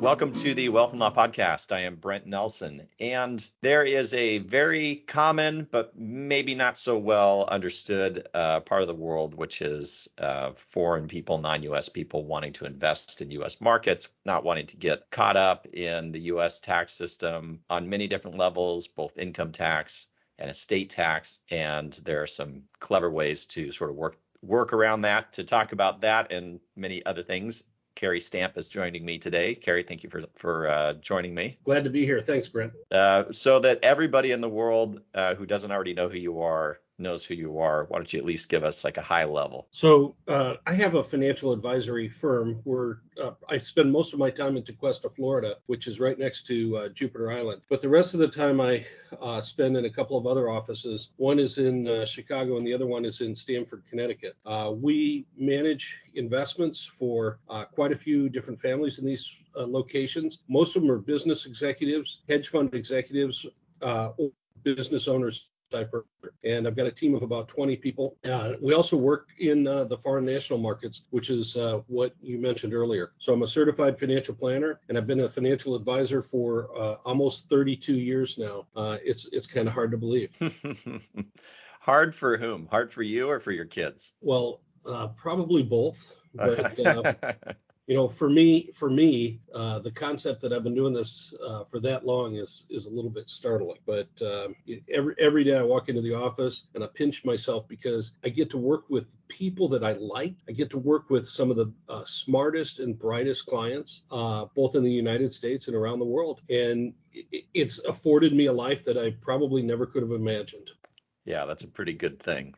Welcome to the Wealth and Law Podcast. I am Brent Nelson, and there is a very common but maybe not so well understood uh, part of the world, which is uh, foreign people, non US people wanting to invest in US markets, not wanting to get caught up in the US tax system on many different levels, both income tax and estate tax. And there are some clever ways to sort of work work around that to talk about that and many other things Cary Stamp is joining me today. Cary, thank you for for uh, joining me. Glad to be here. Thanks, Brent. Uh, so that everybody in the world uh, who doesn't already know who you are knows who you are, why don't you at least give us like a high level? So uh, I have a financial advisory firm where uh, I spend most of my time in Tequesta, Florida, which is right next to uh, Jupiter Island. But the rest of the time I uh, spend in a couple of other offices. One is in uh, Chicago and the other one is in Stamford, Connecticut. Uh, we manage investments for quite a few different families in these locations. Most of them are business executives, hedge fund executives, or business owners and I've got a team of about 20 people. Uh, we also work in uh, the foreign national markets, which is uh, what you mentioned earlier. So I'm a certified financial planner, and I've been a financial advisor for uh, almost 32 years now. Uh, it's it's kind of hard to believe. hard for whom? Hard for you or for your kids? Well, uh, probably both. But you know, for me, for me, uh, the concept that I've been doing this uh, for that long is is a little bit startling. But uh, every every day I walk into the office and I pinch myself because I get to work with people that I like. I get to work with some of the uh, smartest and brightest clients, uh, both in the United States and around the world, and it's afforded me a life that I probably never could have imagined. Yeah, that's a pretty good thing.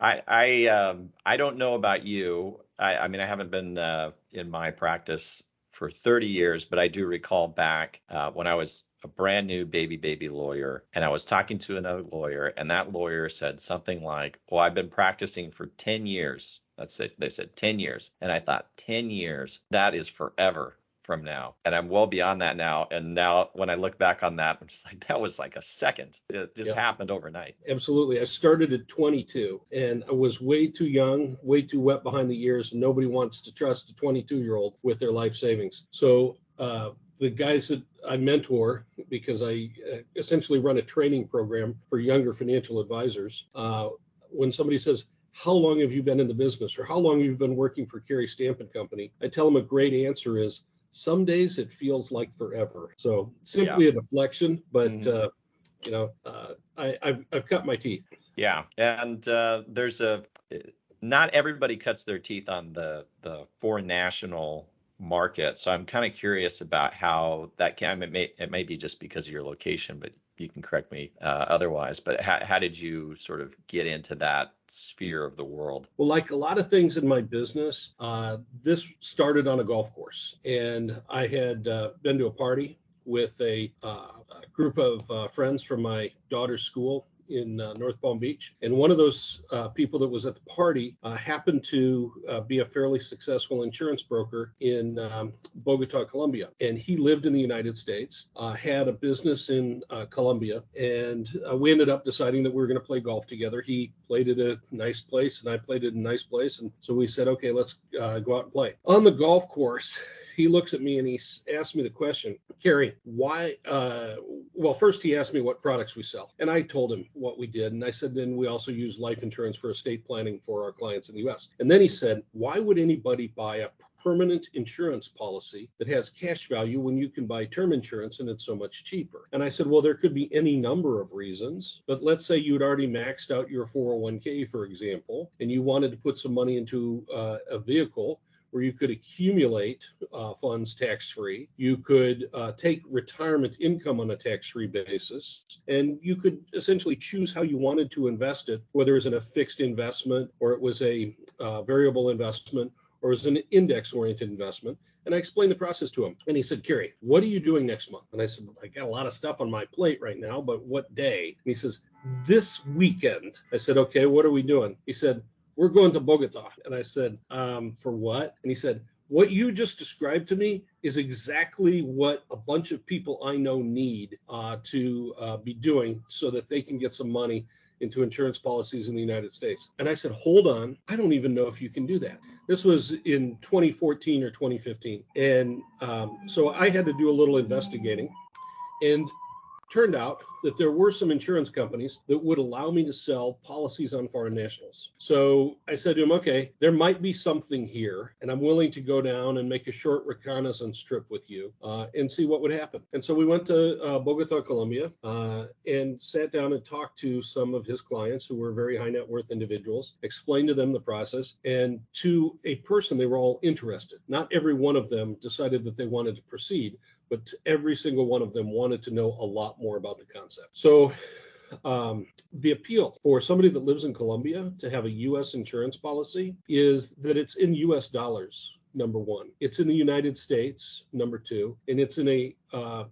I I um, I don't know about you. I, I mean, I haven't been uh, in my practice for 30 years, but I do recall back uh, when I was a brand new baby baby lawyer and I was talking to another lawyer and that lawyer said something like, "Well, I've been practicing for 10 years." Let's say they said 10 years. And I thought 10 years, that is forever from now. And I'm well beyond that now. And now when I look back on that, I'm just like, that was like a second. It just yeah. happened overnight. Absolutely. I started at 22 and I was way too young, way too wet behind the ears. And nobody wants to trust a 22 year old with their life savings. So, uh, the guys that I mentor, because I uh, essentially run a training program for younger financial advisors, uh, when somebody says, how long have you been in the business or how long have you been working for Cary Stamp and Company? I tell them a great answer is some days it feels like forever. So simply yeah. a deflection, but mm-hmm. uh, you know, uh, I, have I've cut my teeth. Yeah, and uh, there's a not everybody cuts their teeth on the the foreign national market. So I'm kind of curious about how that can. It may it may be just because of your location, but you can correct me uh, otherwise. But how, how did you sort of get into that sphere of the world? Well, like a lot of things in my business, uh, this started on a golf course, and I had uh, been to a party with a, uh, a group of uh, friends from my daughter's school in uh, North Palm Beach. And one of those uh, people that was at the party uh, happened to uh, be a fairly successful insurance broker in um, Bogota, Colombia. And he lived in the United States, uh, had a business in uh, Colombia, and we ended up deciding that we were going to play golf together. He played at a nice place, and I played at a nice place. And so we said, okay, let's go out and play. On the golf course, he looks at me and he asks me the question, Cary, why? Uh, well, first he asked me what products we sell, and I told him what we did, and I said then we also use life insurance for estate planning for our clients in the U.S. And then he said, why would anybody buy a permanent insurance policy that has cash value when you can buy term insurance and it's so much cheaper. And I said, well, there could be any number of reasons, but let's say you'd already maxed out your 401k, for example, and you wanted to put some money into uh, a vehicle where you could accumulate uh, funds tax free. You could uh, take retirement income on a tax free basis, and you could essentially choose how you wanted to invest it, whether it was in a fixed investment or it was a uh, variable investment or it was an index oriented investment. And I explained the process to him. And he said, Cary, what are you doing next month? And I said, I got a lot of stuff on my plate right now, but what day? And he says, this weekend. I said, okay, what are we doing? He said, we're going to Bogota. And I said, um, for what? And he said, what you just described to me is exactly what a bunch of people I know need uh, to uh, be doing so that they can get some money into insurance policies in the United States. And I said, hold on, I don't even know if you can do that. This was in 2014 or 2015. And um, so I had to do a little investigating. And turned out that there were some insurance companies that would allow me to sell policies on foreign nationals. So I said to him, okay, there might be something here, and I'm willing to go down and make a short reconnaissance trip with you uh, and see what would happen. And so we went to uh, Bogota, Colombia, uh, and sat down and talked to some of his clients who were very high net worth individuals, explained to them the process, and to a person, they were all interested. Not every one of them decided that they wanted to proceed, but every single one of them wanted to know a lot more about the concept. So um, the appeal for somebody that lives in Colombia to have a U.S. insurance policy is that it's in U.S. dollars. Number one, it's in the United States. Number two, and it's in a uh,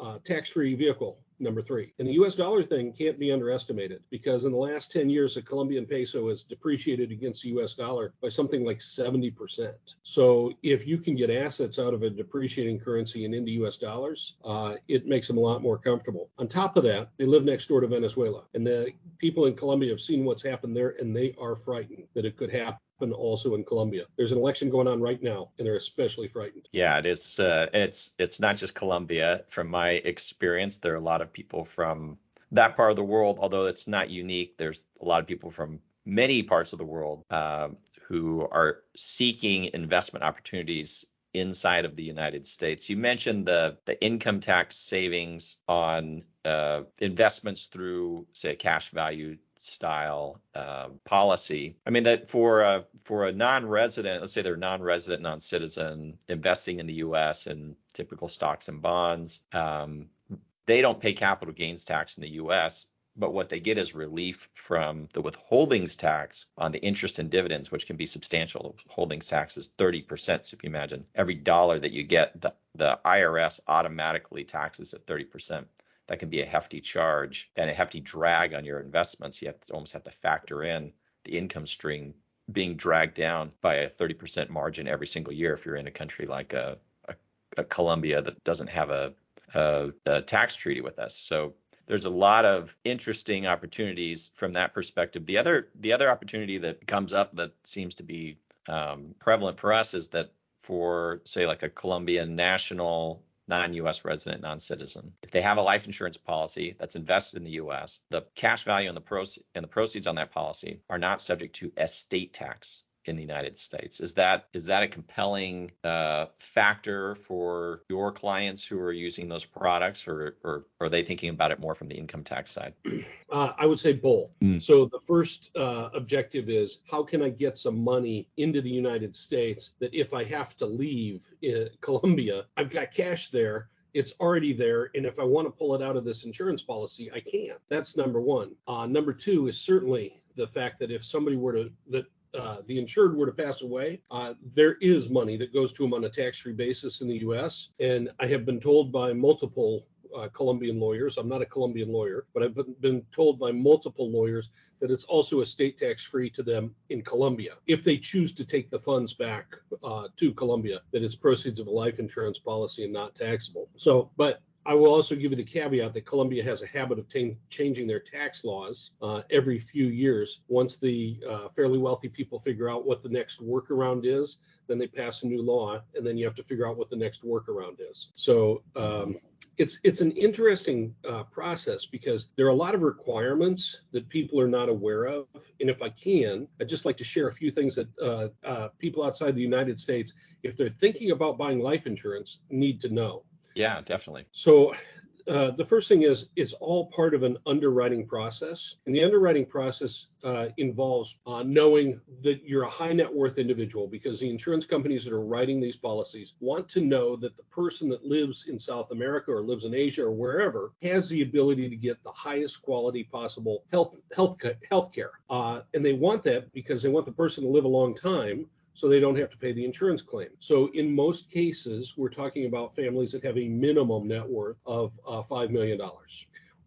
uh, tax-free vehicle number three. And the US dollar thing can't be underestimated because in the last 10 years, the Colombian peso has depreciated against the US dollar by something like 70%. So if you can get assets out of a depreciating currency and into US dollars, uh, it makes them a lot more comfortable. On top of that, they live next door to Venezuela. And the people in Colombia have seen what's happened there and they are frightened that it could happen also in Colombia. There's an election going on right now, and they're especially frightened. Yeah, it is. Uh, it's it's not just Colombia. From my experience, there are a lot of people from that part of the world. Although it's not unique, there's a lot of people from many parts of the world uh, who are seeking investment opportunities inside of the United States. You mentioned the the income tax savings on uh, investments through, say, cash value style uh, policy. I mean that for a, for a non-resident, let's say they're non-resident, non-citizen investing in the U.S. and typical stocks and bonds, um, they don't pay capital gains tax in the U.S. But what they get is relief from the withholdings tax on the interest and dividends, which can be substantial. The withholdings tax is 30%. So if you imagine every dollar that you get, the, the IRS automatically taxes at 30% that can be a hefty charge and a hefty drag on your investments. You have to almost have to factor in the income stream being dragged down by a 30% margin every single year if you're in a country like a, a, a Colombia that doesn't have a, a, a tax treaty with us. So there's a lot of interesting opportunities from that perspective. The other the other opportunity that comes up that seems to be um, prevalent for us is that for say like a Colombian national non-US resident, non-citizen. If they have a life insurance policy that's invested in the US, the cash value and the, proce- and the proceeds on that policy are not subject to estate tax in the United States. Is that is that a compelling uh, factor for your clients who are using those products, or, or, are they thinking about it more from the income tax side? Uh, I would say both. Mm. So the first uh, objective is how can I get some money into the United States that if I have to leave uh, Colombia, I've got cash there it's already there. And if I want to pull it out of this insurance policy, I can. That's number one. Uh, number two is certainly the fact that if somebody were to that uh, the insured were to pass away, uh, there is money that goes to them on a tax-free basis in the U.S. And I have been told by multiple uh, Colombian lawyers, I'm not a Colombian lawyer, but I've been told by multiple lawyers that it's also estate tax-free to them in Colombia if they choose to take the funds back uh, to Colombia. That it's proceeds of a life insurance policy and not taxable. So, but I will also give you the caveat that Colombia has a habit of t- changing their tax laws uh, every few years. Once the uh, fairly wealthy people figure out what the next workaround is, then they pass a new law, and then you have to figure out what the next workaround is. So um, it's it's an interesting uh, process because there are a lot of requirements that people are not aware of. And if I can, I'd just like to share a few things that uh, uh, people outside the United States, if they're thinking about buying life insurance, need to know. Yeah, definitely. So uh, the first thing is it's all part of an underwriting process, and the underwriting process uh, involves uh, knowing that you're a high net worth individual because the insurance companies that are writing these policies want to know that the person that lives in South America or lives in Asia or wherever has the ability to get the highest quality possible health health health care, uh, and they want that because they want the person to live a long time so they don't have to pay the insurance claim. So in most cases, we're talking about families that have a minimum net worth of uh, $5 million.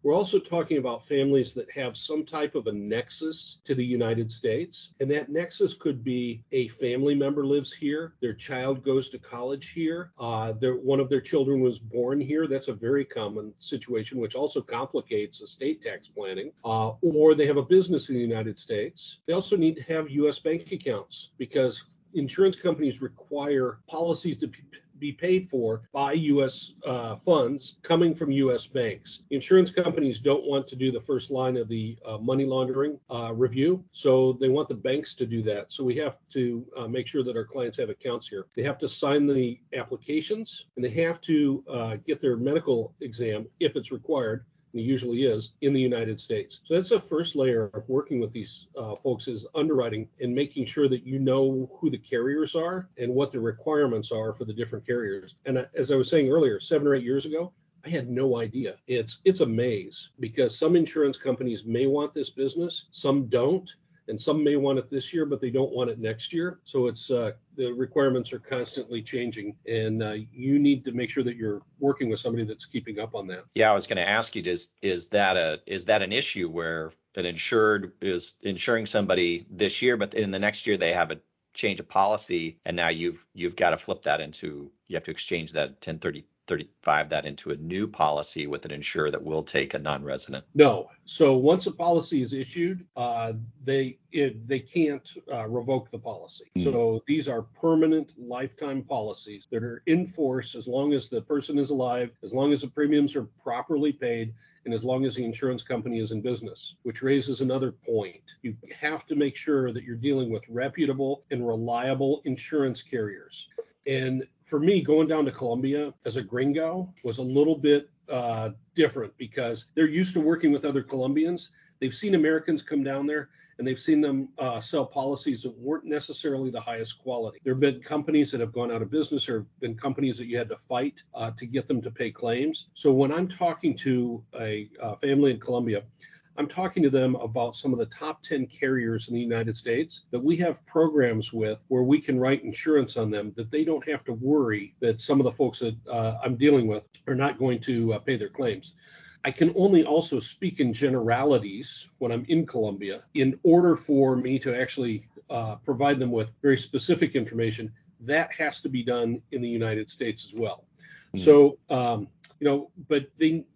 We're also talking about families that have some type of a nexus to the United States. And that nexus could be a family member lives here, their child goes to college here, uh, one of their children was born here. That's a very common situation, which also complicates estate tax planning. Uh, or they have a business in the United States. They also need to have U.S. bank accounts because insurance companies require policies to be paid for by U.S. Uh, funds coming from U.S. banks. Insurance companies don't want to do the first line of the uh, money laundering uh, review, so they want the banks to do that. So we have to uh, make sure that our clients have accounts here. They have to sign the applications and they have to uh, get their medical exam if it's required and it usually is in the United States. So that's the first layer of working with these uh, folks is underwriting and making sure that you know who the carriers are and what the requirements are for the different carriers. And as I was saying earlier, seven or eight years ago, I had no idea. It's it's a maze because some insurance companies may want this business, some don't and some may want it this year, but they don't want it next year. So it's uh, the requirements are constantly changing, and uh, you need to make sure that you're working with somebody that's keeping up on that. Yeah, I was going to ask you, is is that a is that an issue where an insured is insuring somebody this year, but in the next year they have a change of policy, and now you've you've got to flip that into you have to exchange that 1030 35 that into a new policy with an insurer that will take a non-resident? No. So once a policy is issued, uh, they it, they can't uh, revoke the policy. Mm. So these are permanent lifetime policies that are in force as long as the person is alive, as long as the premiums are properly paid, and as long as the insurance company is in business, which raises another point. You have to make sure that you're dealing with reputable and reliable insurance carriers. And for me, going down to Colombia as a gringo was a little bit uh, different because they're used to working with other Colombians. They've seen Americans come down there and they've seen them uh, sell policies that weren't necessarily the highest quality. There have been companies that have gone out of business or been companies that you had to fight uh, to get them to pay claims. So when I'm talking to a, a family in Colombia, I'm talking to them about some of the top 10 carriers in the United States that we have programs with where we can write insurance on them that they don't have to worry that some of the folks that uh, I'm dealing with are not going to uh, pay their claims. I can only also speak in generalities when I'm in Colombia. In order for me to actually uh, provide them with very specific information, that has to be done in the United States as well. Mm. So, um, you know, but they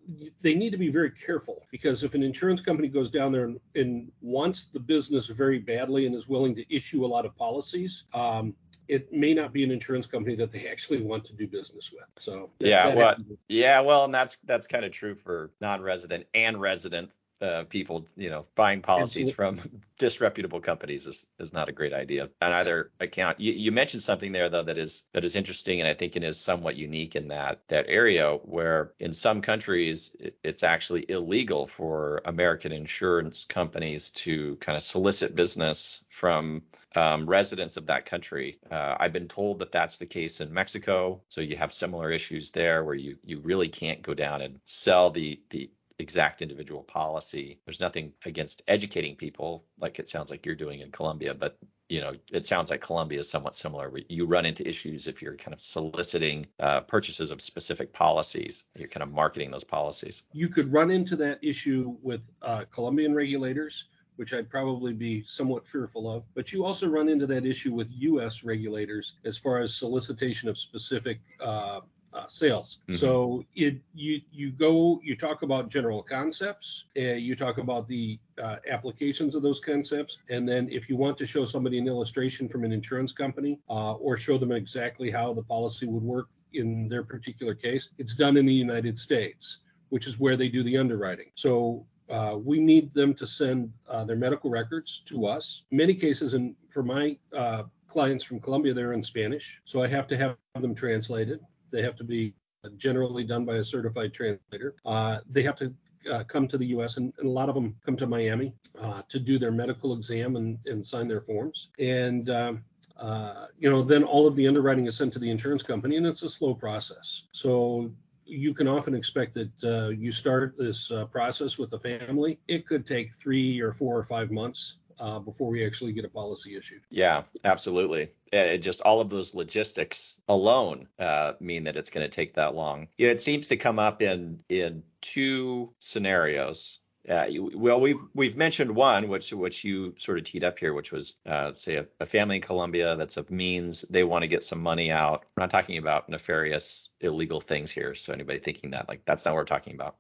they need to be very careful because if an insurance company goes down there and, and wants the business very badly and is willing to issue a lot of policies, um, it may not be an insurance company that they actually want to do business with. So that, yeah, that well, yeah, well, and that's that's kind of true for non-resident and resident uh, people, you know, buying policies from disreputable companies is, is not a great idea on either account. You, you mentioned something there though that is that is interesting and I think it is somewhat unique in that that area where in some countries it's actually illegal for American insurance companies to kind of solicit business from um, residents of that country. Uh, I've been told that that's the case in Mexico, so you have similar issues there where you you really can't go down and sell the the exact individual policy. There's nothing against educating people like it sounds like you're doing in Colombia, but you know, it sounds like Colombia is somewhat similar. You run into issues if you're kind of soliciting uh, purchases of specific policies. You're kind of marketing those policies. You could run into that issue with uh, Colombian regulators, which I'd probably be somewhat fearful of. But you also run into that issue with U.S. regulators as far as solicitation of specific uh, uh, sales. Mm-hmm. So it you you go you talk about general concepts, uh, you talk about the uh, applications of those concepts, and then if you want to show somebody an illustration from an insurance company uh, or show them exactly how the policy would work in their particular case, it's done in the United States, which is where they do the underwriting. So uh, we need them to send uh, their medical records to us. In many cases, and for my uh, clients from Colombia, they're in Spanish, so I have to have them translated. They have to be generally done by a certified translator. Uh, they have to uh, come to the U.S. And, and, a lot of them come to Miami uh, to do their medical exam and, and sign their forms. And um, uh, you know, then all of the underwriting is sent to the insurance company, and it's a slow process. So you can often expect that uh, you start this uh, process with the family. It could take three or four or five months uh, before we actually get a policy issued. Yeah, absolutely. It just all of those logistics alone uh, mean that it's going to take that long. It seems to come up in in two scenarios. Uh, well, we've we've mentioned one, which which you sort of teed up here, which was uh, say a, a, family in Colombia that's of means they want to get some money out. We're not talking about nefarious illegal things here. So anybody thinking that like that's not what we're talking about.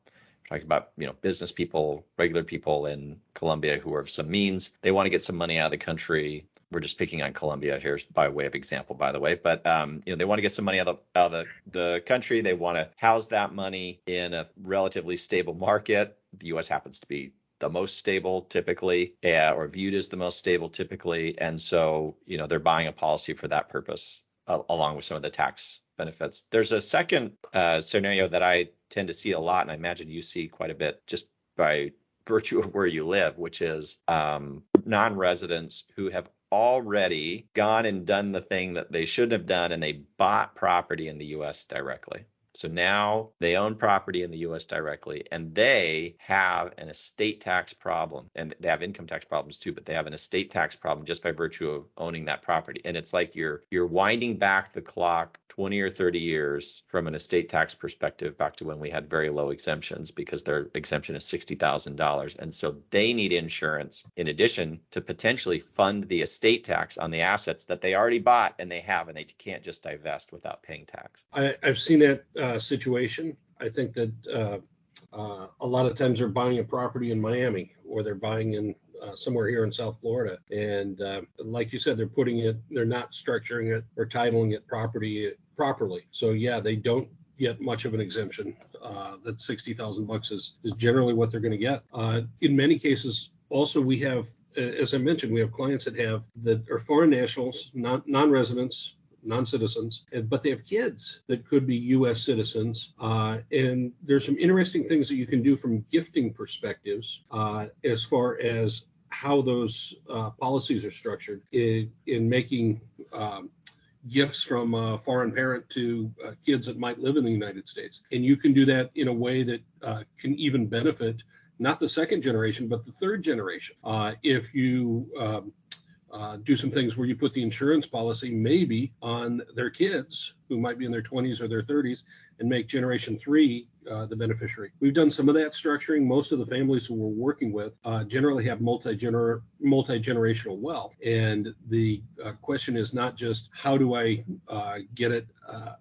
Talking about you know business people, regular people in Colombia who of some means. They want to get some money out of the country. We're just picking on Colombia here by way of example, by the way. But um, you know they want to get some money out of, the, out of the, the country. They want to house that money in a relatively stable market the U.S. happens to be the most stable typically uh, or viewed as the most stable typically and so you know they're buying a policy for that purpose uh, along with some of the tax benefits there's a second uh, scenario that i tend to see a lot and i imagine you see quite a bit just by virtue of where you live which is um, non-residents who have already gone and done the thing that they shouldn't have done and they bought property in the us directly so now they own property in the US directly and they have an estate tax problem and they have income tax problems too, but they have an estate tax problem just by virtue of owning that property. And it's like you're you're winding back the clock 20 or 30 years from an estate tax perspective back to when we had very low exemptions because their exemption is $60,000 and so they need insurance in addition to potentially fund the estate tax on the assets that they already bought and they have and they can't just divest without paying tax. I, have seen that uh, situation. I think that uh, uh, a lot of times they're buying a property in Miami or they're buying in uh, somewhere here in South Florida. And uh, like you said, they're putting it, they're not structuring it or titling it property properly. So yeah, they don't get much of an exemption. Uh, that 60,000 bucks is, is generally what they're going to get. Uh, in many cases, also we have, as I mentioned, we have clients that have that are foreign nationals, non non-residents, non-citizens, but they have kids that could be U.S. citizens. Uh, and there's some interesting things that you can do from gifting perspectives uh, as far as how those uh, policies are structured in, in making um, gifts from a foreign parent to uh, kids that might live in the United States. And you can do that in a way that uh, can even benefit not the second generation, but the third generation. Uh, if you um, uh, do some things where you put the insurance policy maybe on their kids who might be in their 20s or their 30s and make generation three uh, the beneficiary. We've done some of that structuring. Most of the families who we're working with uh, generally have multi-gener- multi-generational wealth. And the uh, question is not just how do I uh, get it uh,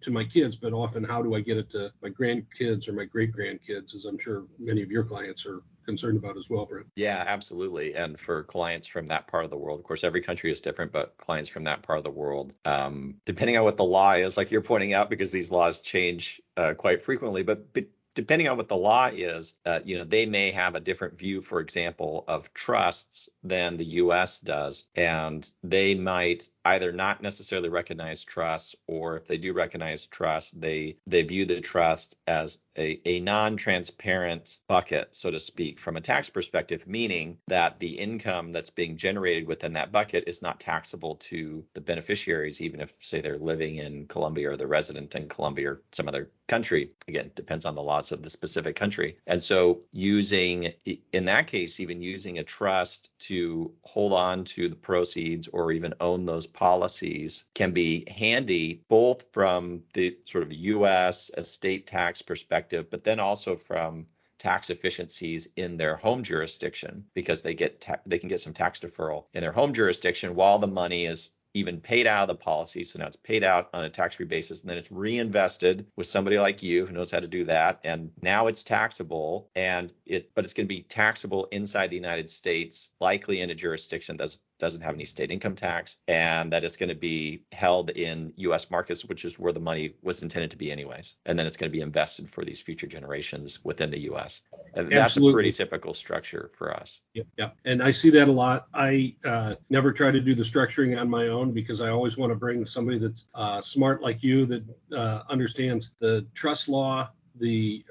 to my kids, but often how do I get it to my grandkids or my great grandkids, as I'm sure many of your clients are concerned about as well, Brent. Yeah, absolutely. And for clients from that part of the world, of course, every country is different, but clients from that part of the world, um, depending on what the law is, like you're pointing out, because these laws change uh, quite frequently, but, but depending on what the law is, uh, you know, they may have a different view, for example, of trusts than the U.S. does, and they might either not necessarily recognize trusts, or if they do recognize trust, they they view the trust as a, a non-transparent bucket, so to speak, from a tax perspective, meaning that the income that's being generated within that bucket is not taxable to the beneficiaries, even if, say, they're living in Colombia or they're resident in Colombia or some other country. Again, depends on the laws of the specific country. And so, using, in that case, even using a trust to hold on to the proceeds or even own those policies can be handy both from the sort of US estate tax perspective, but then also from tax efficiencies in their home jurisdiction because they get ta- they can get some tax deferral in their home jurisdiction while the money is even paid out of the policy. So now it's paid out on a tax free basis and then it's reinvested with somebody like you who knows how to do that. And now it's taxable and it, but it's going to be taxable inside the United States, likely in a jurisdiction that's doesn't have any state income tax, and that it's going to be held in U.S. markets, which is where the money was intended to be, anyways. And then it's going to be invested for these future generations within the U.S. And that's a pretty typical structure for us. Yep, yep. And I see that a lot. I uh, never try to do the structuring on my own because I always want to bring somebody that's uh, smart like you that uh, understands the trust law, the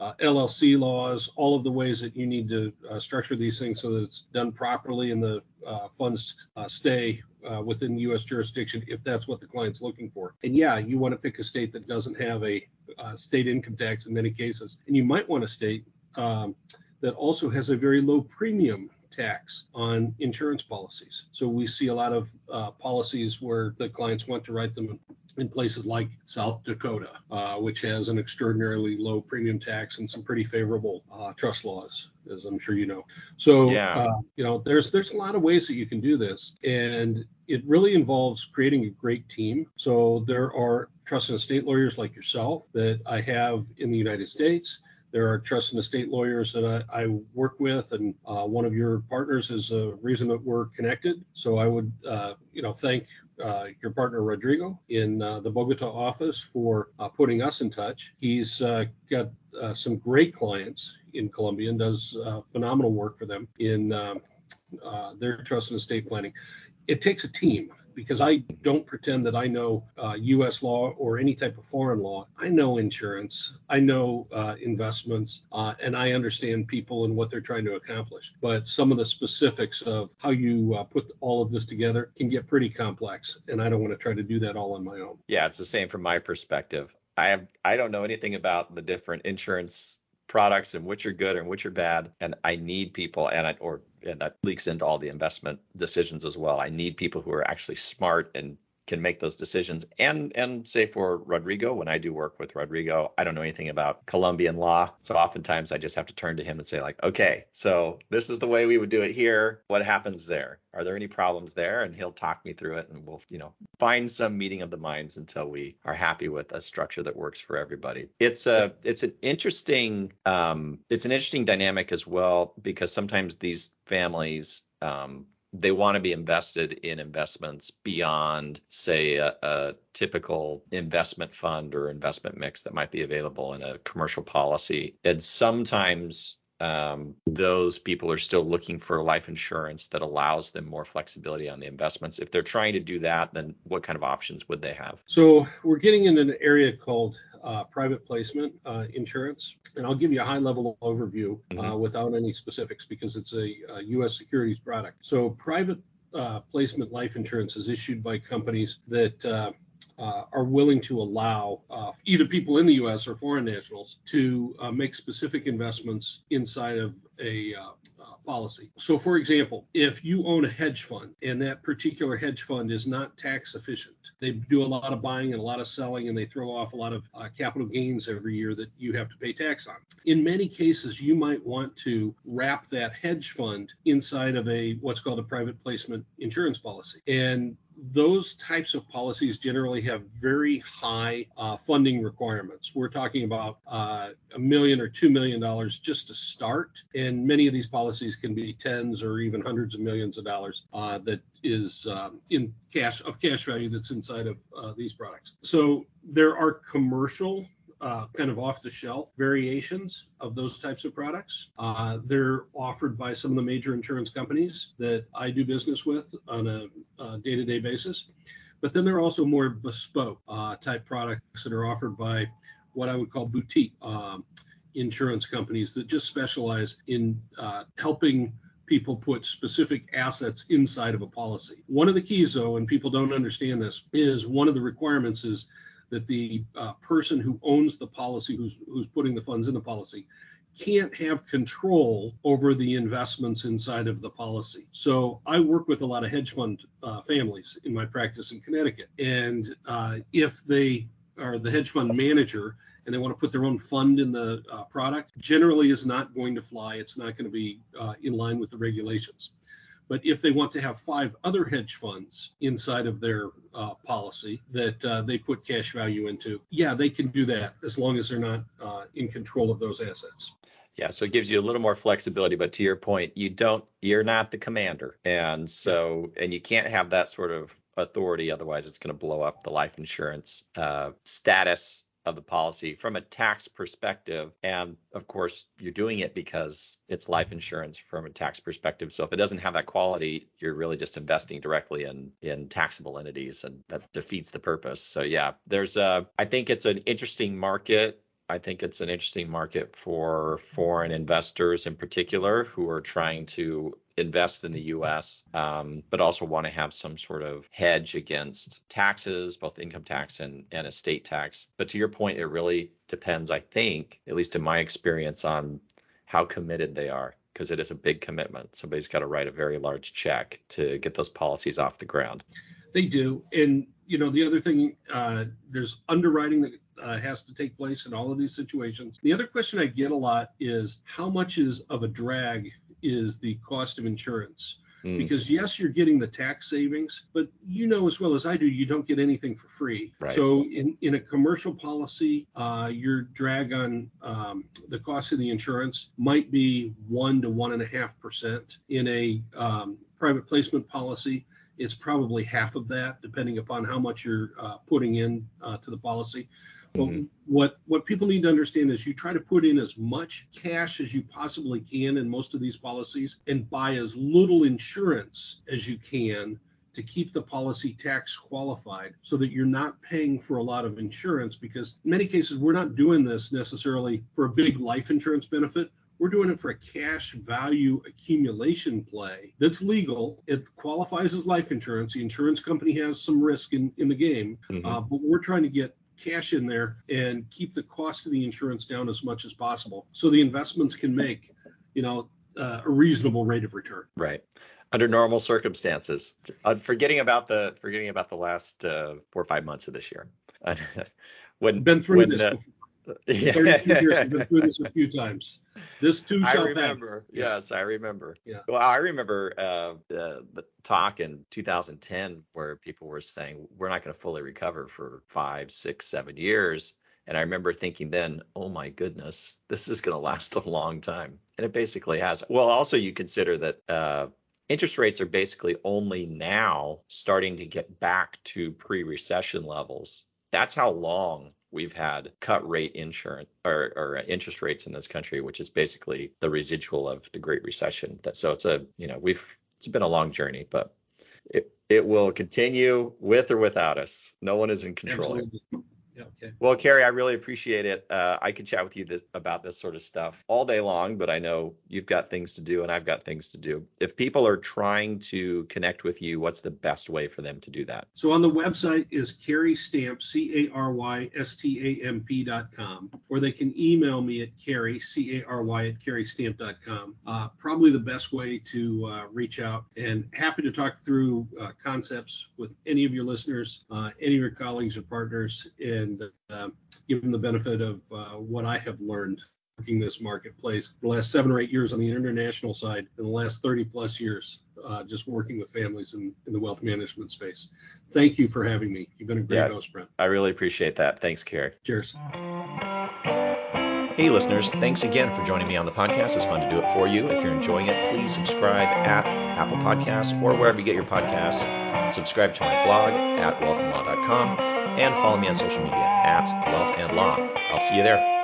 uh, LLC laws, all of the ways that you need to uh, structure these things so that it's done properly and the uh, funds uh, stay uh, within U.S. jurisdiction if that's what the client's looking for. And yeah, you want to pick a state that doesn't have a uh, state income tax in many cases, and you might want a state um, that also has a very low premium tax on insurance policies. So we see a lot of uh, policies where the clients want to write them in places like South Dakota, uh, which has an extraordinarily low premium tax and some pretty favorable uh, trust laws, as I'm sure you know. So, yeah. uh, you know, there's there's a lot of ways that you can do this, and it really involves creating a great team. So there are trust and estate lawyers like yourself that I have in the United States. There are trust and estate lawyers that I, I work with, and uh, one of your partners is a reason that we're connected. So I would, uh, you know, thank uh, your partner Rodrigo in uh, the Bogota office for uh, putting us in touch. He's uh, got uh, some great clients in Colombia and does uh, phenomenal work for them in um, their trust and estate planning. It takes a team because I don't pretend that I know uh, U.S. law or any type of foreign law. I know insurance, I know uh, investments, uh, and I understand people and what they're trying to accomplish. But some of the specifics of how you uh, put all of this together can get pretty complex, and I don't want to try to do that all on my own. Yeah, it's the same from my perspective. I have I don't know anything about the different insurance products and which are good and which are bad and i need people and I, or and that leaks into all the investment decisions as well. I need people who are actually smart and can make those decisions. And and say for Rodrigo, when I do work with Rodrigo, I don't know anything about Colombian law, so oftentimes I just have to turn to him and say like, okay, so this is the way we would do it here. What happens there? Are there any problems there? And he'll talk me through it, and we'll you know find some meeting of the minds until we are happy with a structure that works for everybody. It's a it's an interesting um, it's an interesting dynamic as well because sometimes these families um, they want to be invested in investments beyond, say, a, a, typical investment fund or investment mix that might be available in a commercial policy. And sometimes um, those people are still looking for life insurance that allows them more flexibility on the investments. If they're trying to do that, then what kind of options would they have? So we're getting in an area called uh, private placement uh, insurance, and I'll give you a high level overview uh, mm-hmm. without any specifics because it's a, a U.S. securities product. So private uh, placement life insurance is issued by companies that uh, uh, are willing to allow uh, either people in the U.S. or foreign nationals to uh, make specific investments inside of a policy. So, for example, if you own a hedge fund and that particular hedge fund is not tax efficient, they do a lot of buying and a lot of selling, and they throw off a lot of uh, capital gains every year that you have to pay tax on. In many cases, you might want to wrap that hedge fund inside of a what's called a private placement insurance policy. And those types of policies generally have very high uh, funding requirements. We're talking about uh, a million or two million dollars just to start, and many of these policies can be tens or even hundreds of millions of dollars uh, that is um, in cash of cash value that's inside of uh, these products. So there are commercial uh, kind of off the shelf variations of those types of products. Uh, they're offered by some of the major insurance companies that I do business with on a day to day basis. But then there are also more bespoke uh, type products that are offered by what I would call boutique um, insurance companies that just specialize in uh, helping people put specific assets inside of a policy. One of the keys, though, and people don't understand this, is one of the requirements is that the uh, person who owns the policy, who's who's putting the funds in the policy, can't have control over the investments inside of the policy. So I work with a lot of hedge fund uh, families in my practice in Connecticut, and uh, if they are the hedge fund manager and they want to put their own fund in the uh, product, generally is not going to fly. It's not going to be uh, in line with the regulations. But if they want to have five other hedge funds inside of their uh, policy that uh, they put cash value into, yeah, they can do that as long as they're not uh, in control of those assets. Yeah, so it gives you a little more flexibility, but to your point, you don't, you're not the commander, and so, and you can't have that sort of authority, otherwise it's going to blow up the life insurance uh, status of the policy from a tax perspective. And of course, you're doing it because it's life insurance from a tax perspective. So if it doesn't have that quality, you're really just investing directly in in taxable entities, and that defeats the purpose. So yeah, there's a I think it's an interesting market I think it's an interesting market for foreign investors in particular who are trying to invest in the US, um, but also want to have some sort of hedge against taxes, both income tax and, and estate tax. But to your point, it really depends, I think, at least in my experience, on how committed they are because it is a big commitment. Somebody's got to write a very large check to get those policies off the ground. They do, and you know the other thing, uh, there's underwriting that uh, has to take place in all of these situations. The other question I get a lot is how much is of a drag is the cost of insurance? Mm. Because yes, you're getting the tax savings, but you know as well as I do, you don't get anything for free. Right. So in, in a commercial policy, uh, your drag on um, the cost of the insurance might be one to one and a half percent. In a um, private placement policy, it's probably half of that, depending upon how much you're uh, putting in uh, to the policy. Mm-hmm. What what people need to understand is you try to put in as much cash as you possibly can in most of these policies and buy as little insurance as you can to keep the policy tax qualified so that you're not paying for a lot of insurance because in many cases we're not doing this necessarily for a big life insurance benefit we're doing it for a cash value accumulation play that's legal. It qualifies as life insurance. The insurance company has some risk in, in the game, mm-hmm. uh, but we're trying to get cash in there and keep the cost of the insurance down as much as possible so the investments can make you know uh, a reasonable rate of return. Right. Under normal circumstances uh, forgetting about the forgetting about the last uh, four or five months of this year. When been through when, this uh, yeah. 32 years i've been through this a few times this too shall I remember. Pass. Yes, I remember. Yeah. Well, I remember uh, the, the talk in 2010 where people were saying we're not going to fully recover for five, six, seven years. And I remember thinking then, oh my goodness, this is going to last a long time. And it basically has. Well, also you consider that uh, interest rates are basically only now starting to get back to pre-recession levels. That's how long we've had cut rate insurance or, or, interest rates in this country, which is basically the residual of the Great Recession. That so it's a you know we've it's been a long journey, but it it will continue with or without us. No one is in control. Absolutely. Okay. Well, Cary, I really appreciate it. Uh, I could chat with you this, about this sort of stuff all day long, but I know you've got things to do and I've got things to do. If people are trying to connect with you, what's the best way for them to do that? So on the website is Cary Stamp, C A R Y S T A M P dot com, or they can email me at Cary, C A R Y at carystamp.com. Uh, probably the best way to uh, reach out and happy to talk through uh, concepts with any of your listeners, uh, any of your colleagues or partners. And and uh, give them the benefit of uh, what I have learned working this marketplace the last seven or eight years on the international side and the last 30 plus years uh, just working with families in, in the wealth management space. Thank you for having me. You've been a great yeah, host, Brent. I really appreciate that. Thanks, Cary. Cheers. Hey, listeners, thanks again for joining me on the podcast. It's fun to do it for you. If you're enjoying it, please subscribe at Apple Podcasts or wherever you get your podcasts. Subscribe to my blog at wealthandlaw.com and follow me on social media at Wealth and Law. I'll see you there.